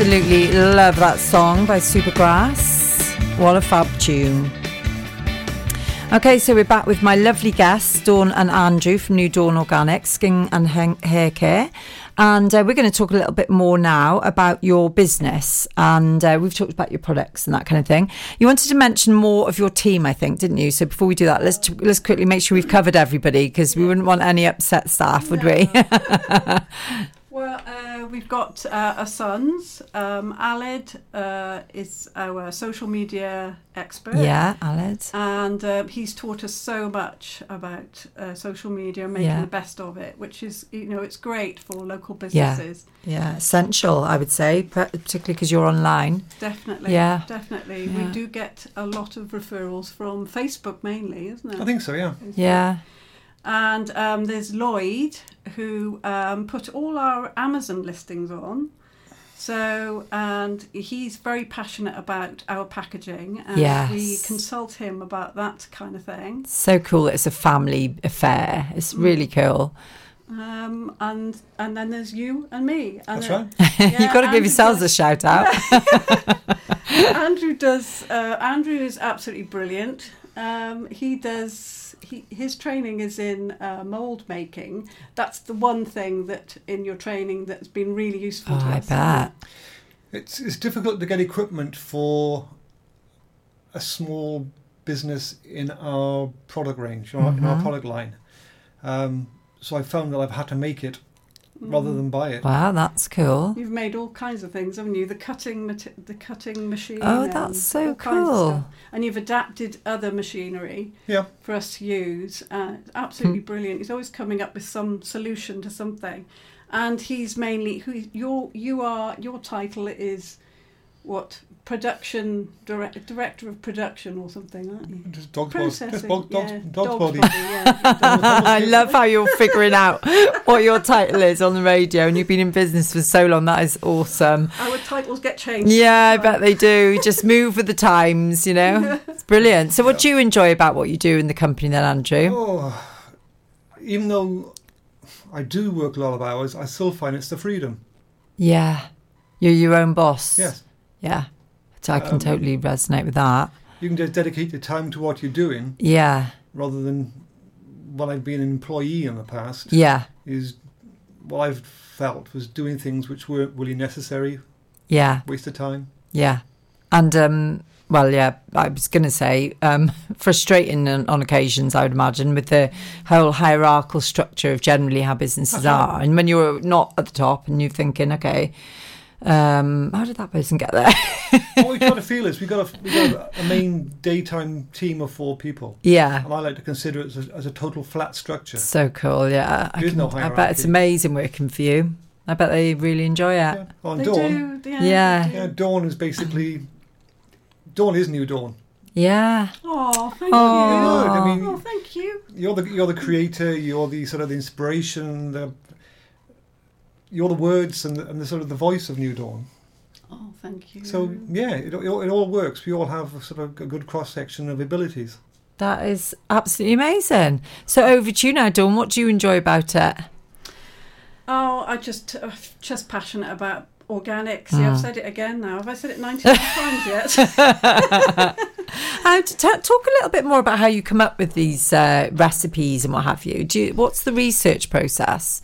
[SPEAKER 1] Absolutely love that song by Supergrass. What a fab tune. Okay, so we're back with my lovely guests, Dawn and Andrew from New Dawn Organics, Skin and Hair Care. And uh, we're going to talk a little bit more now about your business. And uh, we've talked about your products and that kind of thing. You wanted to mention more of your team, I think, didn't you? So before we do that, let's let's quickly make sure we've covered everybody because we wouldn't want any upset staff, would we?
[SPEAKER 8] Well, uh, we've got uh, our sons. Um, Aled uh, is our social media expert.
[SPEAKER 1] yeah, Aled.
[SPEAKER 8] And uh, he's taught us so much about uh, social media and making
[SPEAKER 1] Yeah.
[SPEAKER 8] the best of it, which is, you know, it's great for local businesses.
[SPEAKER 1] Yeah, essential, I would say, particularly because you're online.
[SPEAKER 8] Definitely.
[SPEAKER 1] Yeah.
[SPEAKER 8] Definitely.
[SPEAKER 1] Yeah.
[SPEAKER 8] We do get a lot of referrals from Facebook mainly, isn't it?
[SPEAKER 7] I think so, yeah.
[SPEAKER 1] Yeah.
[SPEAKER 8] And um, there's Lloyd, who um, put all our Amazon listings on. So, and he's very passionate about our packaging, and
[SPEAKER 1] Yes.
[SPEAKER 8] we consult him about that kind of thing.
[SPEAKER 1] So cool it's a family affair. It's really cool.
[SPEAKER 8] Um, and and then there's you and me. And
[SPEAKER 7] That's
[SPEAKER 8] then-
[SPEAKER 7] right.
[SPEAKER 1] You've got to give
[SPEAKER 8] Andrew
[SPEAKER 1] yourselves a shout out.
[SPEAKER 8] Andrew does. Uh, Andrew is absolutely brilliant. Um, he does. He, his training is in uh, mold making. That's the one thing that in your training that's been really useful
[SPEAKER 1] Oh,
[SPEAKER 8] to
[SPEAKER 1] I
[SPEAKER 8] us.
[SPEAKER 1] bet.
[SPEAKER 7] It's it's difficult to get equipment for a small business in our product range, or in our
[SPEAKER 1] Mhm.
[SPEAKER 7] product line. Um, so I found that I've had to make it rather than buy it.
[SPEAKER 1] Wow, that's cool.
[SPEAKER 8] You've made all kinds of things, haven't you? The cutting, the cutting machine.
[SPEAKER 1] Oh, that's so
[SPEAKER 8] all kinds of
[SPEAKER 1] cool.
[SPEAKER 8] And you've adapted other machinery
[SPEAKER 7] Yeah.
[SPEAKER 8] for us to use. Uh, it's
[SPEAKER 1] Hmm.
[SPEAKER 8] absolutely brilliant. He's always coming up with some solution to something, and he's mainly who your you are. Your title is what production direct, director of production or something, aren't you?
[SPEAKER 7] Just dog's body.
[SPEAKER 8] Processing,
[SPEAKER 7] Just dog, dog's,
[SPEAKER 8] yeah,
[SPEAKER 7] dog's, body.
[SPEAKER 8] yeah.
[SPEAKER 1] I love how you're figuring out what your title is on the radio and you've been in business for so long. That is awesome.
[SPEAKER 8] Our titles get changed.
[SPEAKER 1] Yeah, I bet they do. You Just move with the times, you know. It's brilliant. So, what do you enjoy about what you do in the company then, Andrew?
[SPEAKER 7] Oh, even though I do work a lot of hours, I still find it's the freedom.
[SPEAKER 1] Yeah, you're your own boss.
[SPEAKER 7] Yes.
[SPEAKER 1] Yeah, so I can
[SPEAKER 7] Um,
[SPEAKER 1] totally resonate with that.
[SPEAKER 7] You can just dedicate your time to what you're doing
[SPEAKER 1] Yeah,
[SPEAKER 7] rather than what I've been an employee in the past.
[SPEAKER 1] yeah,
[SPEAKER 7] Is what I've felt was doing things which weren't really necessary,
[SPEAKER 1] yeah,
[SPEAKER 7] waste of time.
[SPEAKER 1] yeah. And um, well, yeah, I was going to say um, frustrating on, on occasions. I would imagine with the whole hierarchical structure of generally how businesses are, and when you're not at the top and you're thinking, okay. Um, how did that person get there?
[SPEAKER 7] what we try to feel is we got a we got a main daytime team of four people,
[SPEAKER 1] yeah,
[SPEAKER 7] and I like to consider it as a, as a total flat structure.
[SPEAKER 1] so cool. Yeah, I,
[SPEAKER 7] There is no
[SPEAKER 1] I bet it's amazing working for you. I bet they really enjoy it.
[SPEAKER 7] Yeah. On
[SPEAKER 8] They
[SPEAKER 7] Dawn,
[SPEAKER 8] do. Yeah.
[SPEAKER 1] Yeah.
[SPEAKER 8] they do.
[SPEAKER 7] yeah, Dawn is basically Dawn is new Dawn.
[SPEAKER 1] Yeah.
[SPEAKER 8] Oh, thank
[SPEAKER 1] Oh.
[SPEAKER 7] Good. I
[SPEAKER 8] you.
[SPEAKER 7] mean,
[SPEAKER 8] Oh, thank you.
[SPEAKER 7] you're the you're the creator. You're the sort of the inspiration. The you're the words and the, and the sort of the voice of New Dawn.
[SPEAKER 8] Oh, thank you.
[SPEAKER 7] So yeah, it, it, all- it all works. We all have a sort of a good cross section of abilities.
[SPEAKER 1] That is absolutely amazing. So over to you now, Dawn. What do you enjoy about it?
[SPEAKER 8] Oh, I just uh, just passionate about organic. See, I've
[SPEAKER 1] Mm.
[SPEAKER 8] said it again now. Have I said it 99 times yet?
[SPEAKER 1] How to t- talk a little bit more about how you come up with these uh, recipes and what have you. Do you, what's the research process?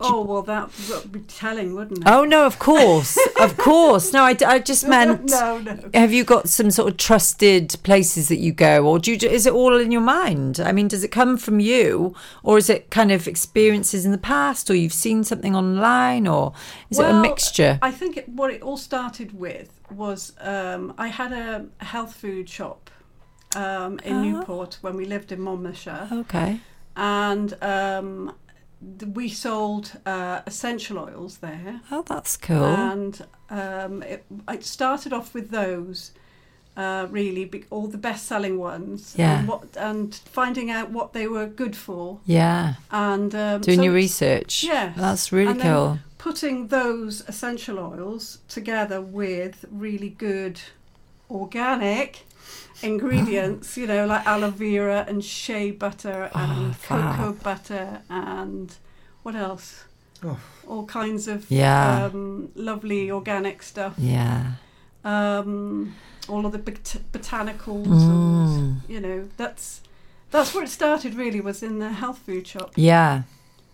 [SPEAKER 8] Oh, well, that would be telling, wouldn't it?
[SPEAKER 1] Oh no, of course, of course. No, I, I just meant.
[SPEAKER 8] no, no.
[SPEAKER 1] Have you got some sort of trusted places that you go, or do you, is it all in your mind? I mean, does it come from you, or is it kind of experiences in the past, or you've seen something online, or is it a mixture?
[SPEAKER 8] I think it, what it all started with was um, I had a health food shop um, in
[SPEAKER 1] Ah.
[SPEAKER 8] Newport when we lived in Monmouthshire.
[SPEAKER 1] Okay.
[SPEAKER 8] and um, we sold uh, essential oils there.
[SPEAKER 1] Oh, that's cool.
[SPEAKER 8] And um, it, it started off with those, uh, really, be, all the best-selling ones.
[SPEAKER 1] Yeah.
[SPEAKER 8] And, what, and finding out what they were good for.
[SPEAKER 1] yeah.
[SPEAKER 8] And um,
[SPEAKER 1] Doing
[SPEAKER 8] so
[SPEAKER 1] your research.
[SPEAKER 8] Yes.
[SPEAKER 1] That's really
[SPEAKER 8] And then
[SPEAKER 1] cool.
[SPEAKER 8] Putting those essential oils together with really good organic ingredients, you know, like aloe vera and shea butter and
[SPEAKER 1] Oh, fab.
[SPEAKER 8] cocoa butter and what else?
[SPEAKER 7] Oh.
[SPEAKER 8] all kinds of
[SPEAKER 1] Yeah.
[SPEAKER 8] um, lovely organic stuff.
[SPEAKER 1] Yeah.
[SPEAKER 8] Um, all of the bot- botanicals,
[SPEAKER 1] Mm.
[SPEAKER 8] and, you know, that's that's where it started. Really, was in the health food shop
[SPEAKER 1] Yeah.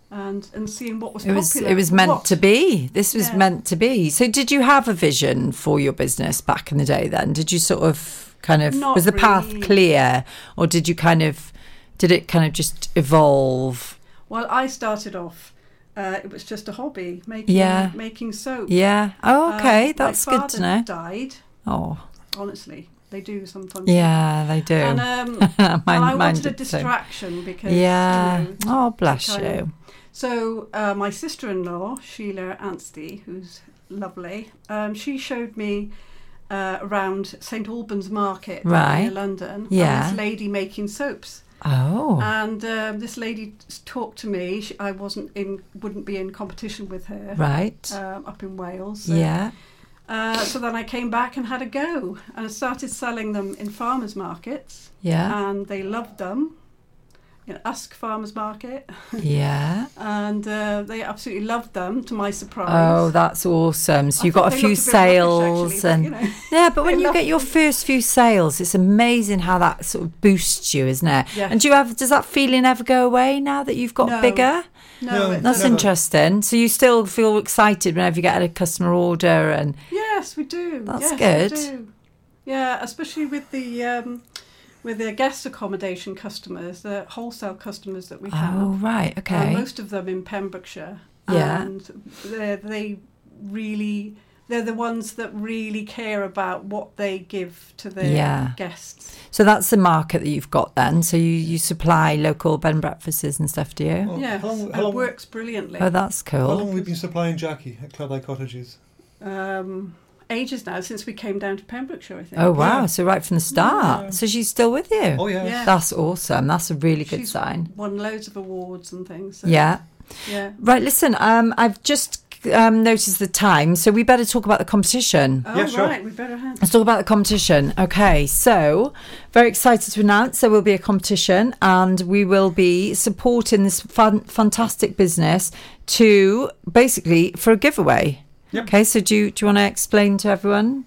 [SPEAKER 8] and and seeing what was
[SPEAKER 1] It was
[SPEAKER 8] popular.
[SPEAKER 1] it was meant
[SPEAKER 8] What-
[SPEAKER 1] to be. This was
[SPEAKER 8] Yeah.
[SPEAKER 1] meant to be. So did you have a vision for your business back in the day then? Did you sort of kind of
[SPEAKER 8] Not
[SPEAKER 1] was the path
[SPEAKER 8] really.
[SPEAKER 1] clear or did you kind of did it kind of just evolve?
[SPEAKER 8] Well, I started off. Uh, it was just a hobby, making
[SPEAKER 1] Yeah.
[SPEAKER 8] making soap.
[SPEAKER 1] Yeah. Oh,
[SPEAKER 8] Uh,
[SPEAKER 1] okay. That's good to know.
[SPEAKER 8] Died.
[SPEAKER 1] Oh.
[SPEAKER 8] Honestly, they do sometimes.
[SPEAKER 1] Yeah, they do.
[SPEAKER 8] And, um,
[SPEAKER 1] Mine-
[SPEAKER 8] and I wanted a
[SPEAKER 1] did too.
[SPEAKER 8] distraction because
[SPEAKER 1] Yeah.
[SPEAKER 8] You know,
[SPEAKER 1] Oh, bless you.
[SPEAKER 8] of- so uh, my sister-in-law Sheila Anstey, who's lovely, um, she showed me. Uh, around St Albans Market
[SPEAKER 1] Right.
[SPEAKER 8] near London,
[SPEAKER 1] Yeah.
[SPEAKER 8] and this lady making soaps.
[SPEAKER 1] Oh.
[SPEAKER 8] And um, this lady talked to me. She, I wasn't in, wouldn't be in competition with her.
[SPEAKER 1] Right.
[SPEAKER 8] Um, up in Wales. so-
[SPEAKER 1] yeah.
[SPEAKER 8] Uh, so then I came back and had a go, and I started selling them in farmers markets.
[SPEAKER 1] Yeah.
[SPEAKER 8] And they loved them. You know, Usk Farmers Market,
[SPEAKER 1] Yeah.
[SPEAKER 8] and uh, they absolutely loved them. To my surprise.
[SPEAKER 1] Oh, that's awesome. So
[SPEAKER 8] I
[SPEAKER 1] you've got a few
[SPEAKER 8] a bit rubbish,
[SPEAKER 1] sales
[SPEAKER 8] actually, but,
[SPEAKER 1] and
[SPEAKER 8] you know,
[SPEAKER 1] yeah, but when you get your first few sales, it's amazing how that sort of boosts you, isn't it?
[SPEAKER 8] Yeah.
[SPEAKER 1] And do you have does that feeling ever go away now that you've got
[SPEAKER 8] No.
[SPEAKER 1] bigger?
[SPEAKER 8] No,
[SPEAKER 7] No,
[SPEAKER 1] That's
[SPEAKER 8] doesn't.
[SPEAKER 1] interesting. So you still feel excited whenever you get a customer order and
[SPEAKER 8] Yes, we do.
[SPEAKER 1] That's
[SPEAKER 8] yes,
[SPEAKER 1] good.
[SPEAKER 8] Do. Yeah, especially with the um, with the guest accommodation customers, the wholesale customers that we have.
[SPEAKER 1] oh right,
[SPEAKER 8] Uh,
[SPEAKER 1] okay,
[SPEAKER 8] most of them in Pembrokeshire.
[SPEAKER 1] Yeah.
[SPEAKER 8] And they they really they're the ones that really care about what they give to their
[SPEAKER 1] Yeah.
[SPEAKER 8] guests.
[SPEAKER 1] so that's the market that you've got then. So you, you supply local bed and breakfasts and stuff, do you?
[SPEAKER 7] Oh,
[SPEAKER 8] yes,
[SPEAKER 7] how long- how
[SPEAKER 8] it works brilliantly.
[SPEAKER 1] Oh, that's cool.
[SPEAKER 7] How long
[SPEAKER 1] cool.
[SPEAKER 7] have we been supplying Jackie at Clydey Cottages?
[SPEAKER 8] um, ages now since we came down to Pembrokeshire, I think.
[SPEAKER 1] Oh wow!
[SPEAKER 7] Yeah.
[SPEAKER 1] So right from the start,
[SPEAKER 7] Yeah.
[SPEAKER 1] so she's still with you.
[SPEAKER 7] Oh, yeah.
[SPEAKER 8] Yeah.
[SPEAKER 1] That's awesome. That's a really good
[SPEAKER 8] She's
[SPEAKER 1] sign.
[SPEAKER 8] won loads of awards and things. so-
[SPEAKER 1] Yeah.
[SPEAKER 8] Yeah.
[SPEAKER 1] Right, listen, um, I've just um, noticed the time, so we better talk about the competition.
[SPEAKER 8] Oh,
[SPEAKER 7] Yeah, sure.
[SPEAKER 8] right. We better have.
[SPEAKER 1] Let's talk about the competition. Okay, so very excited to announce there will be a competition and we will be supporting this fun, fantastic business to basically for a giveaway.
[SPEAKER 7] Yep.
[SPEAKER 1] Okay, so do you, do you want to explain to everyone?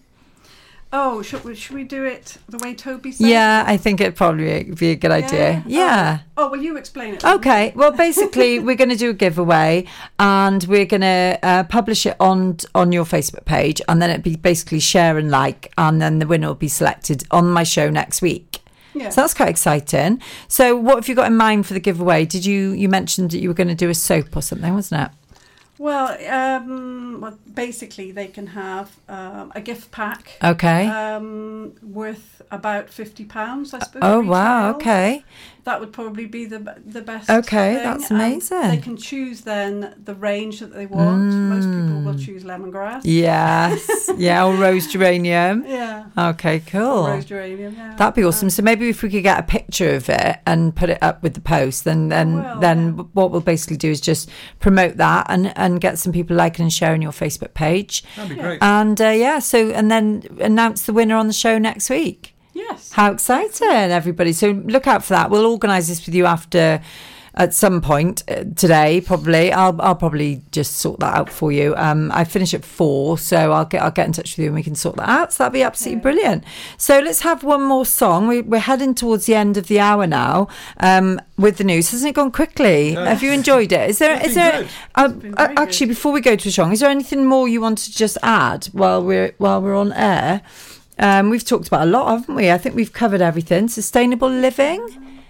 [SPEAKER 8] Oh, should we, should we do it the way Toby said?
[SPEAKER 1] Yeah, I think it'd probably be a good idea. Yeah.
[SPEAKER 8] Oh, oh well, you explain it.
[SPEAKER 1] Okay, well, basically, we're going to do a giveaway, and we're going to uh, publish it on on your Facebook page, and then it'd be basically share and like, and then the winner will be selected on my show next week.
[SPEAKER 8] Yeah.
[SPEAKER 1] So that's quite exciting. So, what have you got in mind for the giveaway? Did you you mentioned that you were going to do a soap or something, wasn't it?
[SPEAKER 8] Well, um, well, basically, they can have um, a gift pack
[SPEAKER 1] Okay.
[SPEAKER 8] um, worth about fifty pounds, I suppose.
[SPEAKER 1] oh wow. Okay.
[SPEAKER 8] That would probably be the the best.
[SPEAKER 1] Okay,
[SPEAKER 8] thing,
[SPEAKER 1] that's
[SPEAKER 8] and
[SPEAKER 1] amazing.
[SPEAKER 8] They can choose then the range that they want. Most people will choose lemongrass.
[SPEAKER 1] Mm. Yes. yeah. Or rose geranium.
[SPEAKER 8] Yeah.
[SPEAKER 1] Okay. Cool.
[SPEAKER 8] Rose geranium. Yeah.
[SPEAKER 1] That'd be awesome. So maybe if we could get a picture of it and put it up with the post, then then
[SPEAKER 8] will,
[SPEAKER 1] then
[SPEAKER 8] yeah.
[SPEAKER 1] what we'll basically do is just promote that and and get some people liking and sharing your Facebook page.
[SPEAKER 7] That'd be great.
[SPEAKER 1] And uh, yeah, so and then announce the winner on the show next week.
[SPEAKER 8] Yes.
[SPEAKER 1] How exciting, everybody! So look out for that. We'll organise this with you after. At some point uh, today, probably I'll I'll probably just sort that out for you. Um, I finish at four, so I'll get I'll get in touch with you and we can sort that out. So that'd be absolutely brilliant. So let's have one more song. We, we're heading towards the end of the hour now. Um, with the news, hasn't it gone quickly?
[SPEAKER 7] Yes.
[SPEAKER 1] Have you enjoyed it? Is there
[SPEAKER 7] It's
[SPEAKER 1] is
[SPEAKER 7] been
[SPEAKER 1] there uh, uh, actually before we go to the song, is there anything more you want to just add while we're while we're on air? Um, we've talked about a lot, haven't we? I think we've covered everything. Sustainable living.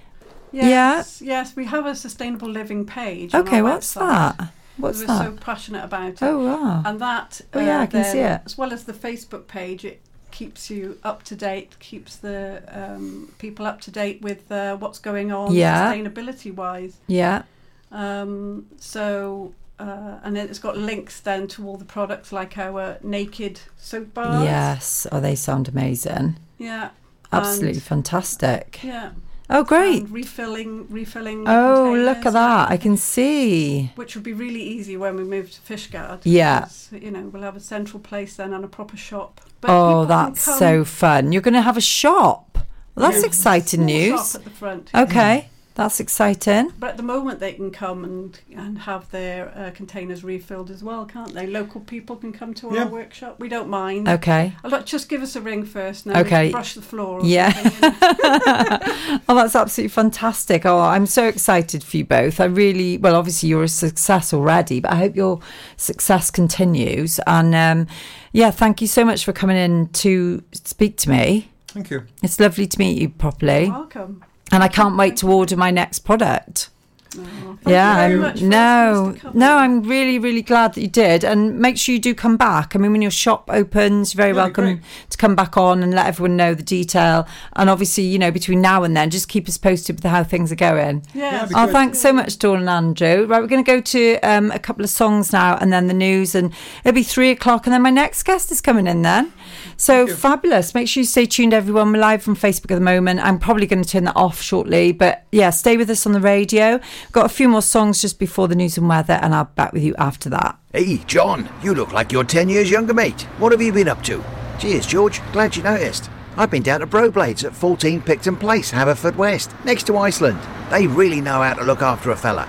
[SPEAKER 8] Yes. Yes. We have a sustainable living page.
[SPEAKER 1] Okay, what's
[SPEAKER 8] website.
[SPEAKER 1] that? What's
[SPEAKER 8] we're
[SPEAKER 1] that?
[SPEAKER 8] so passionate about it.
[SPEAKER 1] Oh, wow.
[SPEAKER 8] And that,
[SPEAKER 1] Oh, yeah,
[SPEAKER 8] uh,
[SPEAKER 1] I can see it.
[SPEAKER 8] As well as the Facebook page, it keeps you up to date, keeps the um, people up to date with uh, what's going on
[SPEAKER 1] Yeah.
[SPEAKER 8] sustainability wise.
[SPEAKER 1] Yeah.
[SPEAKER 8] Um, so, uh, and then it's got links then to all the products like our naked soap bars.
[SPEAKER 1] Yes. Oh, they sound amazing.
[SPEAKER 8] Yeah.
[SPEAKER 1] Absolutely
[SPEAKER 8] And,
[SPEAKER 1] fantastic.
[SPEAKER 8] yeah.
[SPEAKER 1] Oh, great.
[SPEAKER 8] Refilling, refilling.
[SPEAKER 1] Oh, look at that. I can see.
[SPEAKER 8] Which would be really easy when we move to Fishguard.
[SPEAKER 1] Yeah.
[SPEAKER 8] because, You know, we'll have a central place then and a proper shop. But
[SPEAKER 1] Oh, that's so fun. You're going to have a shop. Well, that's
[SPEAKER 8] Yeah.
[SPEAKER 1] exciting news.
[SPEAKER 8] Shop at the front.
[SPEAKER 1] Okay. That's exciting.
[SPEAKER 8] But at the moment, they can come and, and have their uh, containers refilled as well, can't they? Local people can come to
[SPEAKER 7] Yeah.
[SPEAKER 8] our workshop. We don't mind.
[SPEAKER 1] Okay.
[SPEAKER 8] I'll just give us a ring first. Now
[SPEAKER 1] Okay.
[SPEAKER 8] Brush the floor.
[SPEAKER 1] Yeah.
[SPEAKER 8] something, you know.
[SPEAKER 1] Oh, that's absolutely fantastic. Oh, I'm so excited for you both. I really, well, obviously you're a success already, but I hope your success continues. And um, yeah, thank you so much for coming in to speak to me.
[SPEAKER 7] Thank you.
[SPEAKER 1] It's lovely to meet you properly.
[SPEAKER 8] Welcome.
[SPEAKER 1] And I can't wait to order my next product.
[SPEAKER 8] Thank
[SPEAKER 1] yeah, I'm- no,
[SPEAKER 8] asking us to come.
[SPEAKER 1] no, I'm really, really glad that you did, and make sure you do come back. I mean, when your shop opens, you're very
[SPEAKER 7] Yeah, it'd
[SPEAKER 1] welcome to come back on and let everyone know the detail. And obviously, you know, between now and then, just keep us posted with how things are going.
[SPEAKER 8] Yeah.
[SPEAKER 7] that'd
[SPEAKER 1] Oh,
[SPEAKER 7] good.
[SPEAKER 1] thanks so much, Dawn and Andrew. Right, we're going to go to um, a couple of songs now, and then the news, and it'll be three o'clock, and then my next guest is coming in then. So fabulous! Make sure you stay tuned, everyone. We're live from Facebook at the moment. I'm probably going to turn that off shortly, but yeah, stay with us on the radio. Got a few more songs just before the news and weather, and I'll be back with you after that.
[SPEAKER 9] Hey, John, you look like you're 10 years younger, mate. What have you been up to? Cheers, George. Glad you noticed. I've been down to Broblades at 14 Picton Place, Haverfordwest, next to Iceland. They really know how to look after a fella.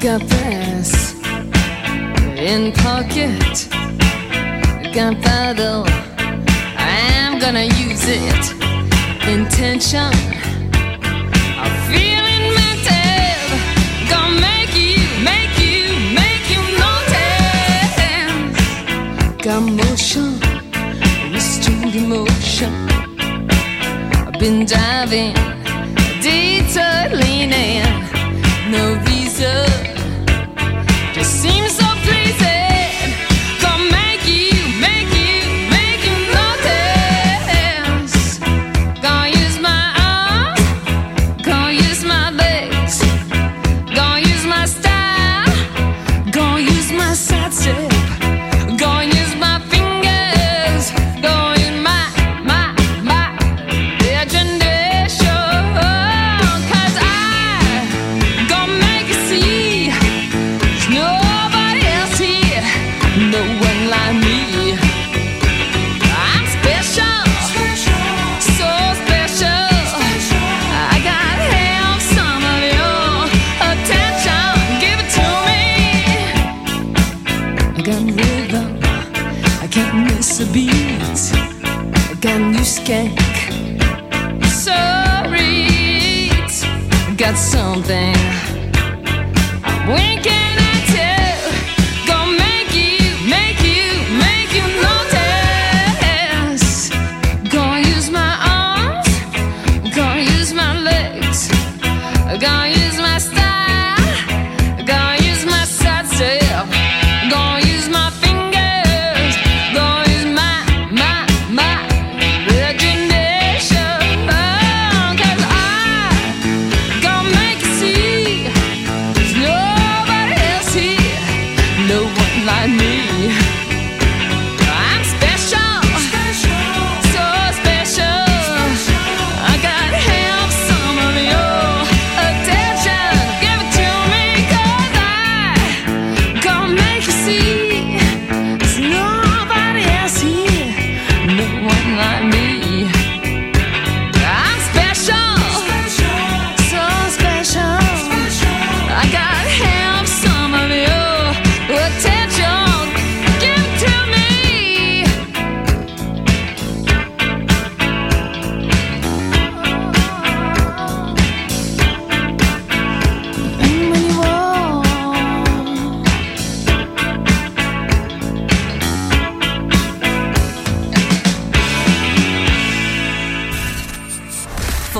[SPEAKER 5] Gunpowder in pocket. Gunpowder, I'm gonna use it. Intention, I'm feeling mental. Gonna make you, make you, make you notice. Got motion, restrained emotion. I've been diving, detour leaning, no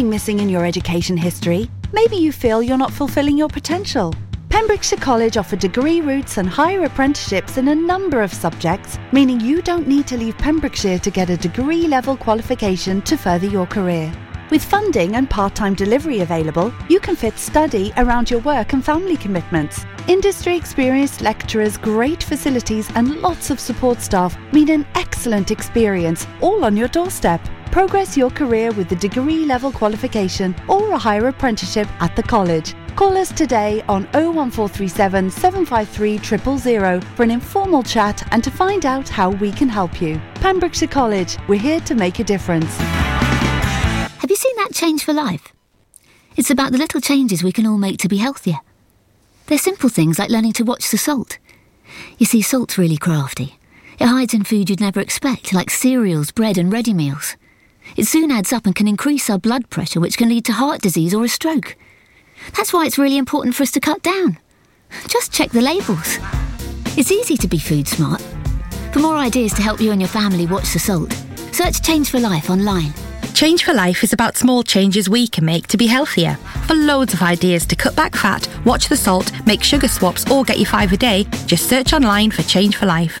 [SPEAKER 10] Something missing in your education history? Maybe you feel you're not fulfilling your potential. Pembrokeshire College offer degree routes and higher apprenticeships in a number of subjects, meaning you don't need to leave Pembrokeshire to get a degree level qualification to further your career. With funding and part time delivery available, you can fit study around your work and family commitments. Industry experienced lecturers, great facilities, and lots of support staff mean an excellent experience, all on your doorstep. Progress your career with a degree level qualification or a higher apprenticeship at the college. Call us today on 01437 753 000 for an informal chat and to find out how we can help you. Pembrokeshire College, we're here to make a difference.
[SPEAKER 11] Have you seen that change for life? It's about the little changes we can all make to be healthier. They're simple things like learning to watch the salt. You see, salt's really crafty. It hides in food you'd never expect, like cereals, bread, and ready meals. It soon adds up and can increase our blood pressure, which can lead to heart disease or a stroke. That's why it's really important for us to cut down. Just check the labels. It's easy to be food smart. For more ideas to help you and your family watch the salt, search Change for Life online.
[SPEAKER 12] Change for Life is about small changes we can make to be healthier. For loads of ideas to cut back fat, watch the salt, make sugar swaps, or get your five a day, just search online for Change for Life.